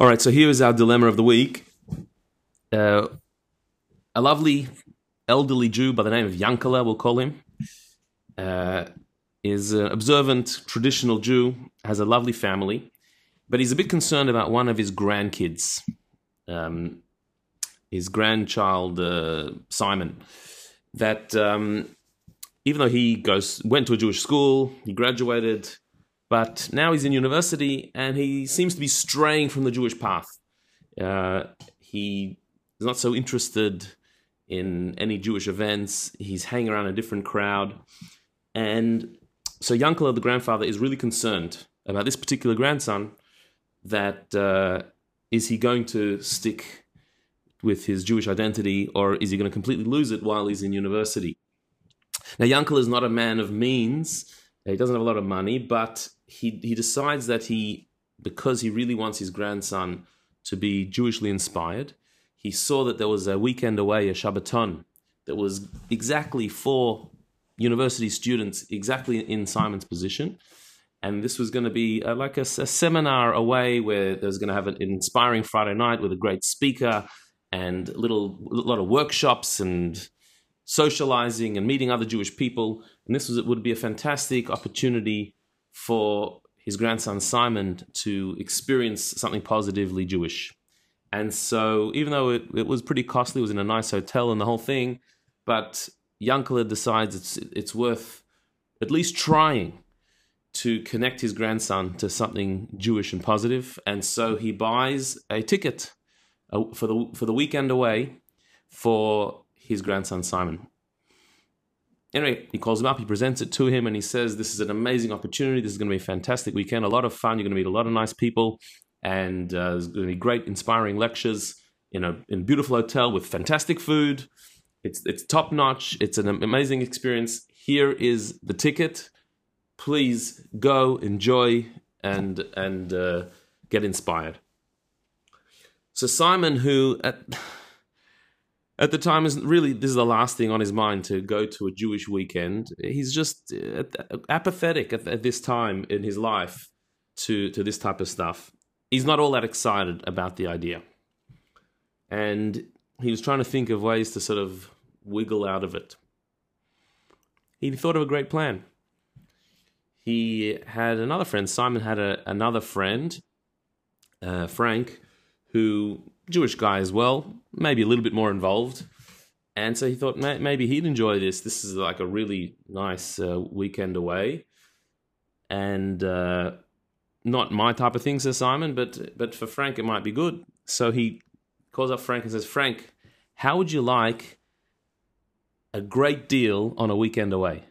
All right, so here is our dilemma of the week. Uh, a lovely elderly Jew by the name of Yankala, we'll call him, uh, is an observant, traditional Jew, has a lovely family, but he's a bit concerned about one of his grandkids, um, his grandchild uh, Simon. That um, even though he goes went to a Jewish school, he graduated, but now he's in university and he seems to be straying from the Jewish path. Uh, he is not so interested in any Jewish events. He's hanging around a different crowd. And so Yankala, the grandfather, is really concerned about this particular grandson that uh, is he going to stick with his Jewish identity or is he going to completely lose it while he's in university? Now, Yankel is not a man of means. He doesn't have a lot of money, but he, he decides that he, because he really wants his grandson to be Jewishly inspired, he saw that there was a weekend away, a Shabbaton, that was exactly for university students, exactly in Simon's position. And this was going to be uh, like a, a, seminar away where there's going to have an inspiring Friday night with a great speaker and little a lot of workshops and socializing and meeting other Jewish people. And this was it would be a fantastic opportunity for his grandson Simon to experience something positively Jewish. And so, even though it, it was pretty costly, it was in a nice hotel and the whole thing, but Yankala decides it's it's worth at least trying to connect his grandson to something Jewish and positive, and so he buys a ticket uh, for the for the weekend away for his grandson Simon. Anyway, he calls him up, he presents it to him, and he says, "This is an amazing opportunity. This is going to be a fantastic weekend, a lot of fun. You're going to meet a lot of nice people and uh, there's going to be great, inspiring lectures in a in a beautiful hotel with fantastic food. It's it's top notch. It's an amazing experience. Here is the ticket. Please go, enjoy, and and uh, get inspired. So Simon, who at at the time is really this is the last thing on his mind to go to a Jewish weekend. He's just uh, apathetic at, at this time in his life to to this type of stuff he's not all that excited about the idea. And he was trying to think of ways to sort of wiggle out of it. He thought of a great plan. He had another friend, Simon had a, another friend, uh, Frank, who, Jewish guy as well, maybe a little bit more involved. And so he thought maybe he'd enjoy this. This is like a really nice uh, weekend away. And uh, not my type of thing, says Simon, but but for Frank it might be good. So he calls up Frank and says, Frank, how would you like a great deal on a weekend away?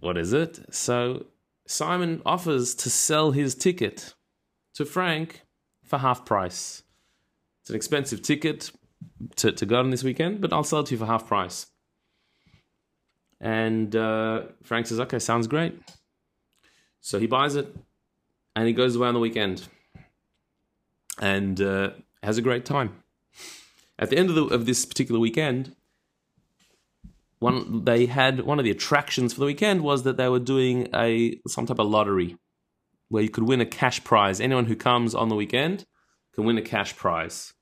What is it? So Simon offers to sell his ticket to Frank for half price. It's an expensive ticket to, to go on this weekend, but I'll sell it to you for half price. And uh, Frank says, okay, sounds great. So he buys it and he goes away on the weekend and uh, has a great time. At the end of, the, of this particular weekend, one they had one of the attractions for the weekend was that they were doing a some type of lottery where you could win a cash prize. Anyone who comes on the weekend can win a cash prize.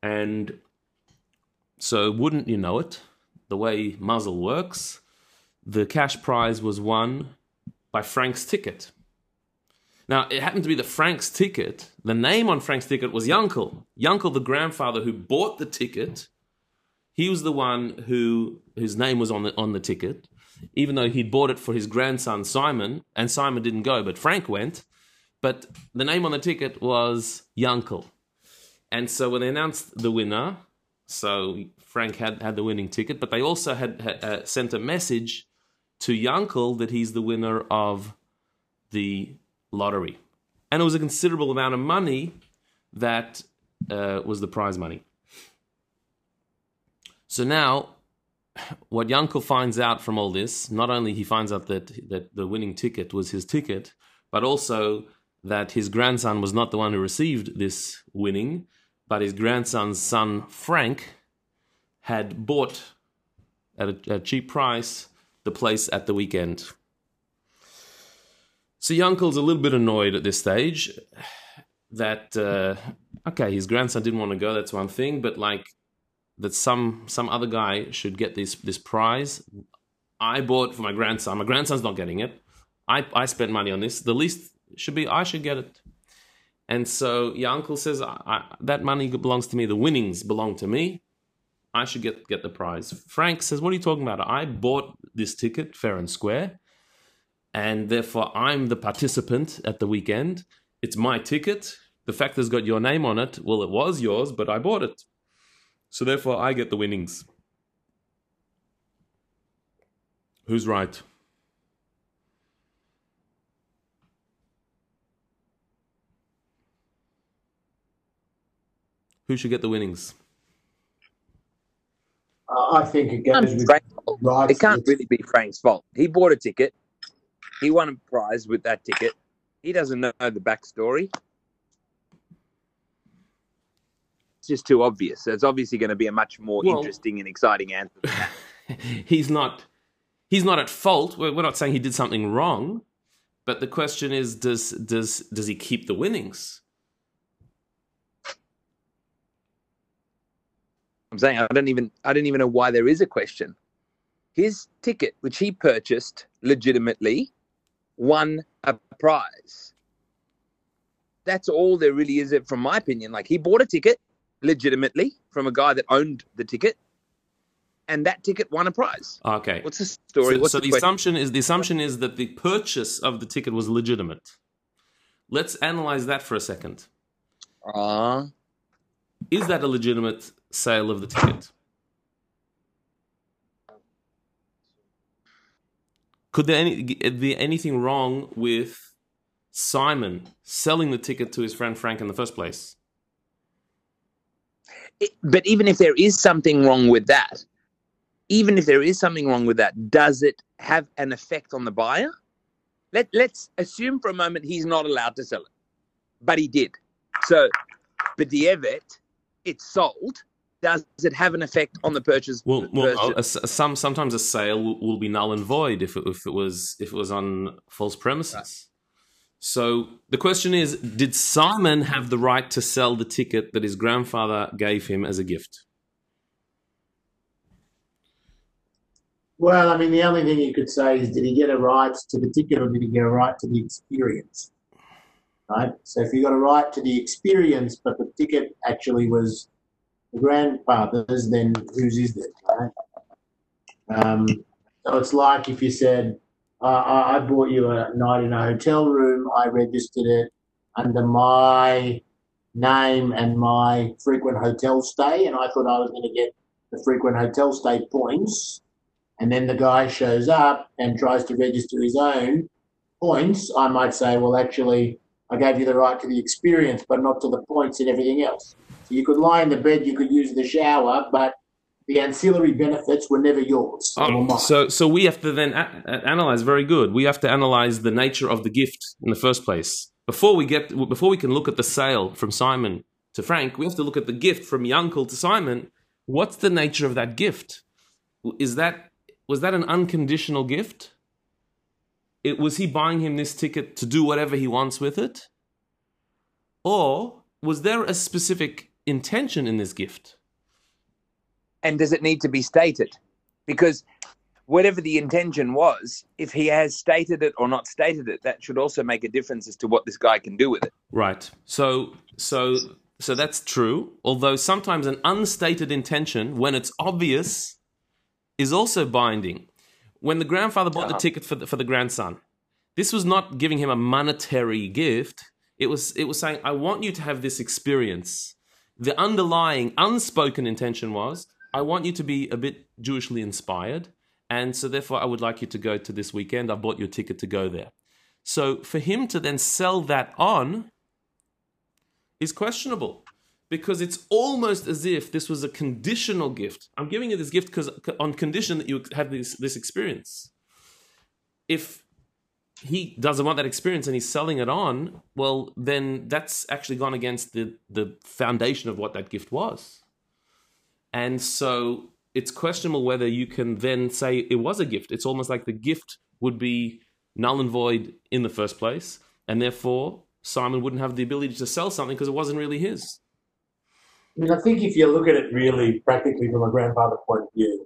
And so, wouldn't you know it, the way Mazel works, the cash prize was won by Frank's ticket. Now, it happened to be that Frank's ticket, the name on Frank's ticket was Yankel. Yankel, the grandfather who bought the ticket, he was the one who whose name was on the on the ticket, even though he'd bought it for his grandson Simon, and Simon didn't go, but Frank went. But the name on the ticket was Yankel. And so when they announced the winner, so Frank had, had the winning ticket, but they also had, had uh, sent a message to Yankel that he's the winner of the lottery. And it was a considerable amount of money that uh, was the prize money. So now, what Yankel finds out from all this, not only he finds out that, that the winning ticket was his ticket, but also that his grandson was not the one who received this winning, but his grandson's son, Frank, had bought at a, a cheap price the place at the weekend. So Yankel's a little bit annoyed at this stage that uh, okay, his grandson didn't want to go. That's one thing, but like that some some other guy should get this this prize. I bought for my grandson. My grandson's not getting it. I I spent money on this. The least should be I should get it. And so Yankel says I, I, that money belongs to me. The winnings belong to me. I should get get the prize. Frank says, "What are you talking about? I bought this ticket fair and square, and therefore I'm the participant at the weekend. It's my ticket. The fact that's got your name on it. Well, it was yours, but I bought it, so therefore I get the winnings." Who's right? Who should get the winnings? Uh, I think it goes with Frank's fault. It can't really be Frank's fault. He bought a ticket. He won a prize with that ticket. He doesn't know the backstory. It's just too obvious. So it's obviously going to be a much more Well- interesting and exciting answer. he's not he's not at fault. We're, we're not saying he did something wrong, but the question is, does does does he keep the winnings? I'm saying I don't even I don't even know why there is a question. His ticket, which he purchased legitimately, won a prize. That's all there really is, it from my opinion. Like he bought a ticket legitimately from a guy that owned the ticket, and that ticket won a prize. Okay. What's the story? So, What's so the, the, assumption is the assumption is that the purchase of the ticket was legitimate. Let's analyze that for a second. Ah, Is that a legitimate sale of the ticket? Could there any, be anything wrong with Simon selling the ticket to his friend Frank in the first place? It- but even if there is something wrong with that, even if there is something wrong with that, does it have an effect on the buyer? Let Let's assume for a moment he's not allowed to sell it, but he did. So, b'di'evet, it's sold. Does it have an effect on the purchase? Well, well, uh, purchase- a, a- some sometimes a sale will, will be null and void if it, if it was if it was on false premises. So the question is, did Simon have the right to sell the ticket that his grandfather gave him as a gift? Well, I mean, the only thing you could say is, did he get a right to the ticket or did he get a right to the experience? Right. So if you got a right to the experience, but the ticket actually was the grandfather's, then whose is it? Right. Um, so it's like if you said, uh, I, bought you a night in a hotel room. I registered it under my name and my frequent hotel stay, and I thought I was going to get the frequent hotel stay points and then the guy shows up and tries to register his own points, I might say, well, actually, I gave you the right to the experience, but not to the points and everything else. So you could lie in the bed, you could use the shower, but the ancillary benefits were never yours. Oh, mine. so so we have to then a- analyze. Very good. We have to analyze the nature of the gift in the first place before we get before we can look at the sale from Simon to Frank. We have to look at the gift from Yankel to Simon. What's the nature of that gift? Is that was that an unconditional gift? It was he buying him this ticket to do whatever he wants with it, or was there a specific intention in this gift? And does it need to be stated? Because whatever the intention was, if he has stated it or not stated it, that should also make a difference as to what this guy can do with it. Right. So so so that's true. Although sometimes an unstated intention, when it's obvious, is also binding. When the grandfather bought the Uh-huh. ticket for the, for the grandson, this was not giving him a monetary gift. It was it was saying, "I want you to have this experience." The underlying unspoken intention was, "I want you to be a bit Jewishly inspired." And so, therefore, I would like you to go to this weekend. I bought you a ticket to go there. So, for him to then sell that on is questionable because it's almost as if this was a conditional gift. I'm giving you this gift because on condition that you have this this experience. If he doesn't want that experience and he's selling it on, well, then that's actually gone against the the foundation of what that gift was. And so it's questionable whether you can then say it was a gift. It's almost like the gift would be null and void in the first place, and therefore Simon wouldn't have the ability to sell something because it wasn't really his. I mean, I think if you look at it really practically from a grandfather point of view,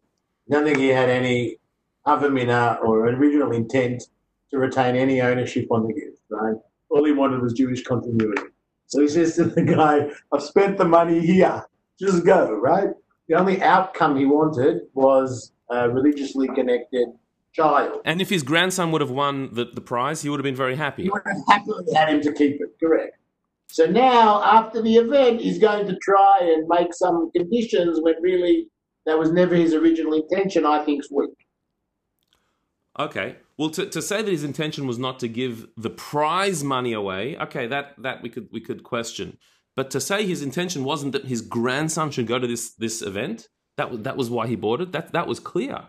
I don't think he had any other mina or original intent to retain any ownership on the gift, right? All he wanted was Jewish continuity. So he says to the guy, I've spent the money here, just go, right? The only outcome he wanted was a religiously connected child. And if his grandson would have won the, the prize, he would have been very happy. He would have happily had him to keep it, correct. So now, after the event, he's going to try and make some conditions when really that was never his original intention, I think, is weak. Okay. Well, to, to say that his intention was not to give the prize money away, okay, that, that we could we could question. But to say his intention wasn't that his grandson should go to this this event, that that was why he bought it. That that was clear.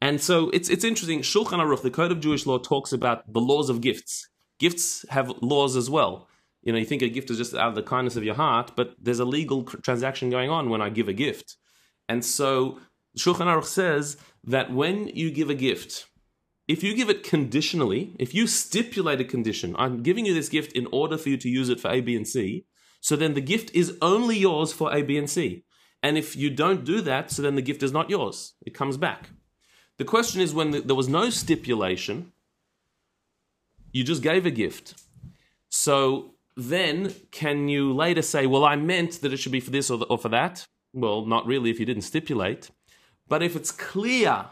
And so it's it's interesting. Shulchan Aruch, the Code of Jewish Law, talks about the laws of gifts. Gifts have laws as well. You know, you think a gift is just out of the kindness of your heart, but there's a legal transaction going on when I give a gift. And so Shulchan Aruch says that when you give a gift, if you give it conditionally, if you stipulate a condition, I'm giving you this gift in order for you to use it for A, B, and C, so then the gift is only yours for A, B, and C. And if you don't do that, so then the gift is not yours. It comes back. The question is when the, there was no stipulation, you just gave a gift. So then can you later say, well, I meant that it should be for this or, the, or for that? Well, not really if you didn't stipulate. But if it's clear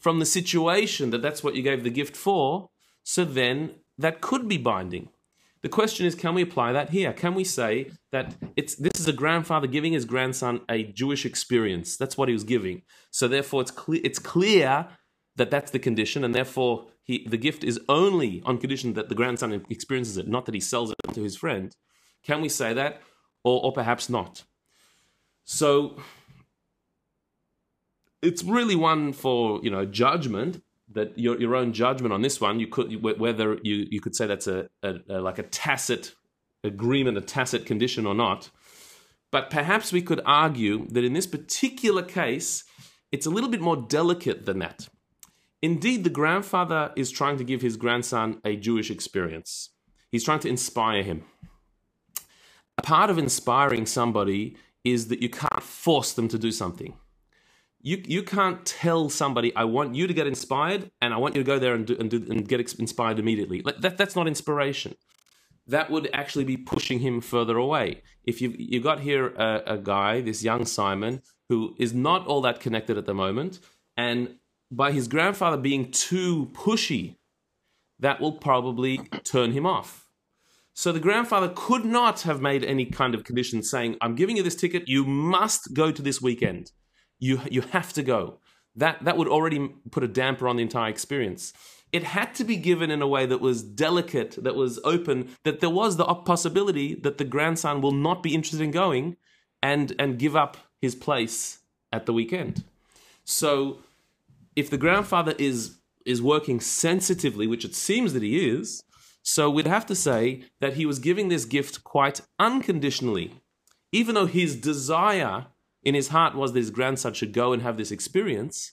from the situation that that's what you gave the gift for, so then that could be binding. The question is, can we apply that here? Can we say that it's this is a grandfather giving his grandson a Jewish experience? That's what he was giving. So therefore, it's clear it's clear that that's the condition, and therefore he the gift is only on condition that the grandson experiences it, not that he sells it to his friend. Can we say that, or or perhaps not? So it's really one for you know judgment that your your own judgment on this one you could whether you you could say that's a, a, a, like a tacit agreement a tacit condition or not. But perhaps we could argue that in this particular case it's a little bit more delicate than that. Indeed the grandfather is trying to give his grandson a jewish experience. He's trying to inspire him. A part of inspiring somebody is that you can't force them to do something you you can't tell somebody I want you to get inspired and I want you to go there and do, and, do, and get inspired immediately. That that's not inspiration. That would actually be pushing him further away. If you you got here a, a guy, this young Simon, who is not all that connected at the moment, and by his grandfather being too pushy, that will probably turn him off. So the grandfather could not have made any kind of condition saying, "I'm giving you this ticket. You must go to this weekend." You you have to go. That that would already put a damper on the entire experience. It had to be given in a way that was delicate, that was open, that there was the possibility that the grandson will not be interested in going and and give up his place at the weekend. So if the grandfather is is working sensitively, which it seems that he is, so we'd have to say that he was giving this gift quite unconditionally, even though his desire in his heart was that his grandson should go and have this experience,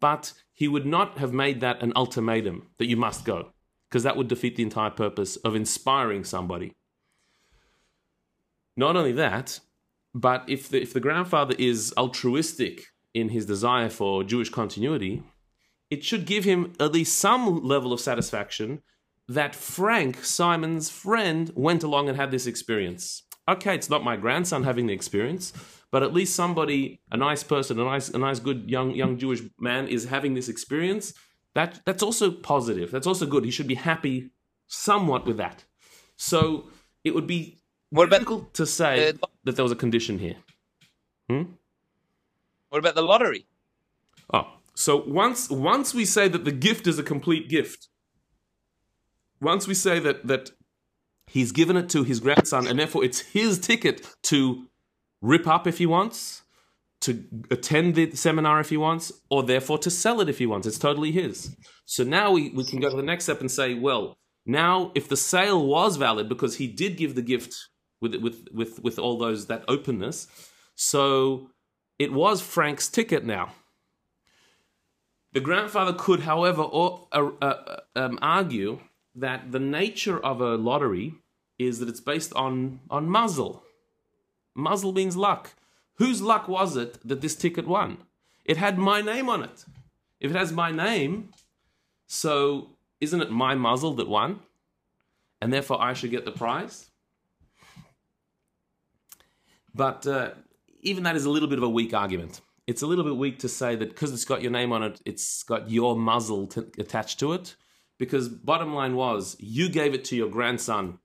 but he would not have made that an ultimatum that you must go, because that would defeat the entire purpose of inspiring somebody. Not only that, but if the, if the grandfather is altruistic in his desire for Jewish continuity, it should give him at least some level of satisfaction that Frank, Simon's friend, went along and had this experience. Okay, it's not my grandson having the experience, but at least somebody, a nice person, a nice, a nice, good young young Jewish man is having this experience. That that's also positive. That's also good. He should be happy somewhat with that. So it would be what about, difficult to say uh, that there was a condition here. Hmm? What about the lottery? Oh, so once once we say that the gift is a complete gift, once we say that that he's given it to his grandson and therefore it's his ticket to rip up if he wants, to attend the seminar if he wants, or therefore to sell it if he wants. It's totally his. So now we, we can go to the next step and say, well, now if the sale was valid because he did give the gift with with with with all those that openness, so it was Frank's ticket now. The grandfather could, however, or, uh, uh, um, argue that the nature of a lottery is that it's based on on mazel. Mazel means luck. Whose luck was it that this ticket won? It had my name on it. If it has my name, so isn't it my mazel that won? And therefore I should get the prize? But uh, even that is a little bit of a weak argument. It's a little bit weak to say that because it's got your name on it, it's got your mazel t- attached to it. Because bottom line was, you gave it to your grandson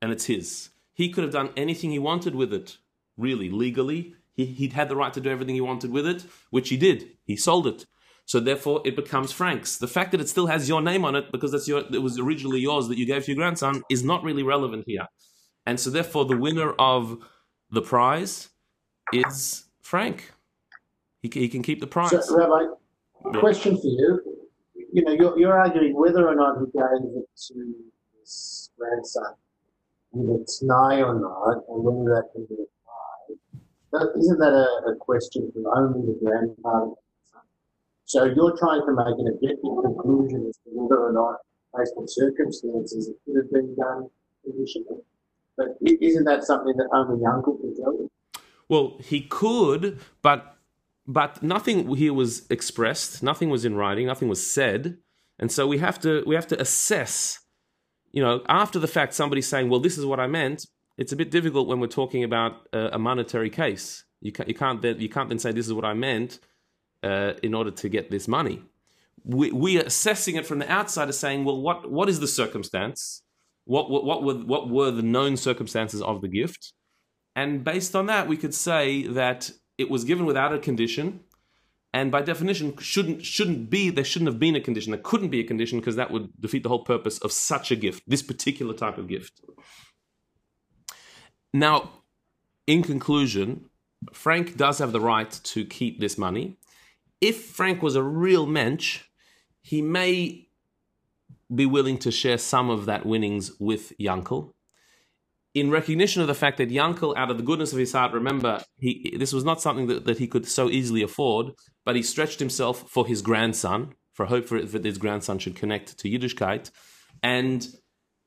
and it's his. He could have done anything he wanted with it, really, legally. He, he'd had the right to do everything he wanted with it, which he did. He sold it. So therefore, it becomes Frank's. The fact that it still has your name on it because that's your, it was originally yours that you gave to your grandson is not really relevant here. And so therefore, the winner of the prize is Frank. He, he can keep the prize. So, Rabbi, Yeah. question for you. You know, you're, you're arguing whether or not he gave it to his grandson with tnai or not, and whether that can be applied. Isn't that a, a question for only the grandfather? So you're trying to make an objective conclusion as to whether or not, based on circumstances, it could have been done conditionally. But isn't that something that only the uncle can tell you? Well, he could, but but nothing here was expressed, nothing was in writing, nothing was said, and so we have to we have to assess. You know, after the fact, somebody saying, "Well, this is what I meant." It's a bit difficult when we're talking about a, a monetary case. You can't you can't then you can't then say this is what I meant uh, in order to get this money. We we are assessing it from the outside as saying, "Well, what what is the circumstance? What what what were what were the known circumstances of the gift?" And based on that, we could say that it was given without a condition, and by definition, shouldn't shouldn't be there shouldn't have been a condition. There couldn't be a condition because that would defeat the whole purpose of such a gift, this particular type of gift. Now, in conclusion, Frank does have the right to keep this money. If Frank was a real mensch, he may be willing to share some of that winnings with Yankel in recognition of the fact that Yankel, out of the goodness of his heart, remember, he this was not something that, that he could so easily afford, but he stretched himself for his grandson, for hope for that his grandson should connect to Yiddishkeit. And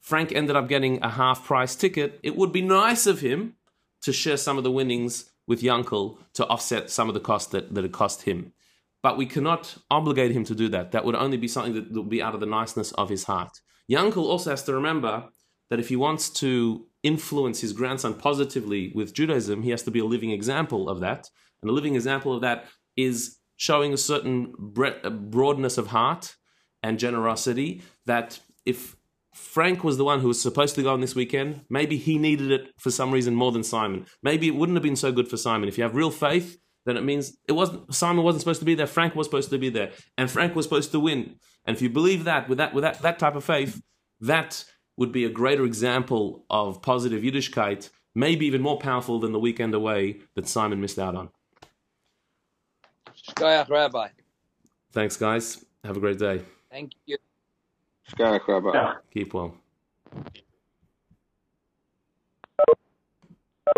Frank ended up getting a half price ticket. It would be nice of him to share some of the winnings with Yankel to offset some of the cost that, that it cost him. But we cannot obligate him to do that. That would only be something that would be out of the niceness of his heart. Yankel also has to remember that if he wants to influence his grandson positively with Judaism, he has to be a living example of that. And a living example of that is showing a certain bre- uh, broadness of heart and generosity that if Frank was the one who was supposed to go on this weekend, maybe he needed it for some reason more than Simon. Maybe it wouldn't have been so good for Simon. If you have real faith, then it means it wasn't Simon wasn't supposed to be there, Frank was supposed to be there, and Frank was supposed to win. And if you believe that with that with that, that type of faith, that would be a greater example of positive Yiddishkeit, maybe even more powerful than the weekend away that Simon missed out on. Shkoyach, Rabbi. Thanks, guys. Have a great day. Thank you. Shkoyach, Rabbi. Yeah. Keep well.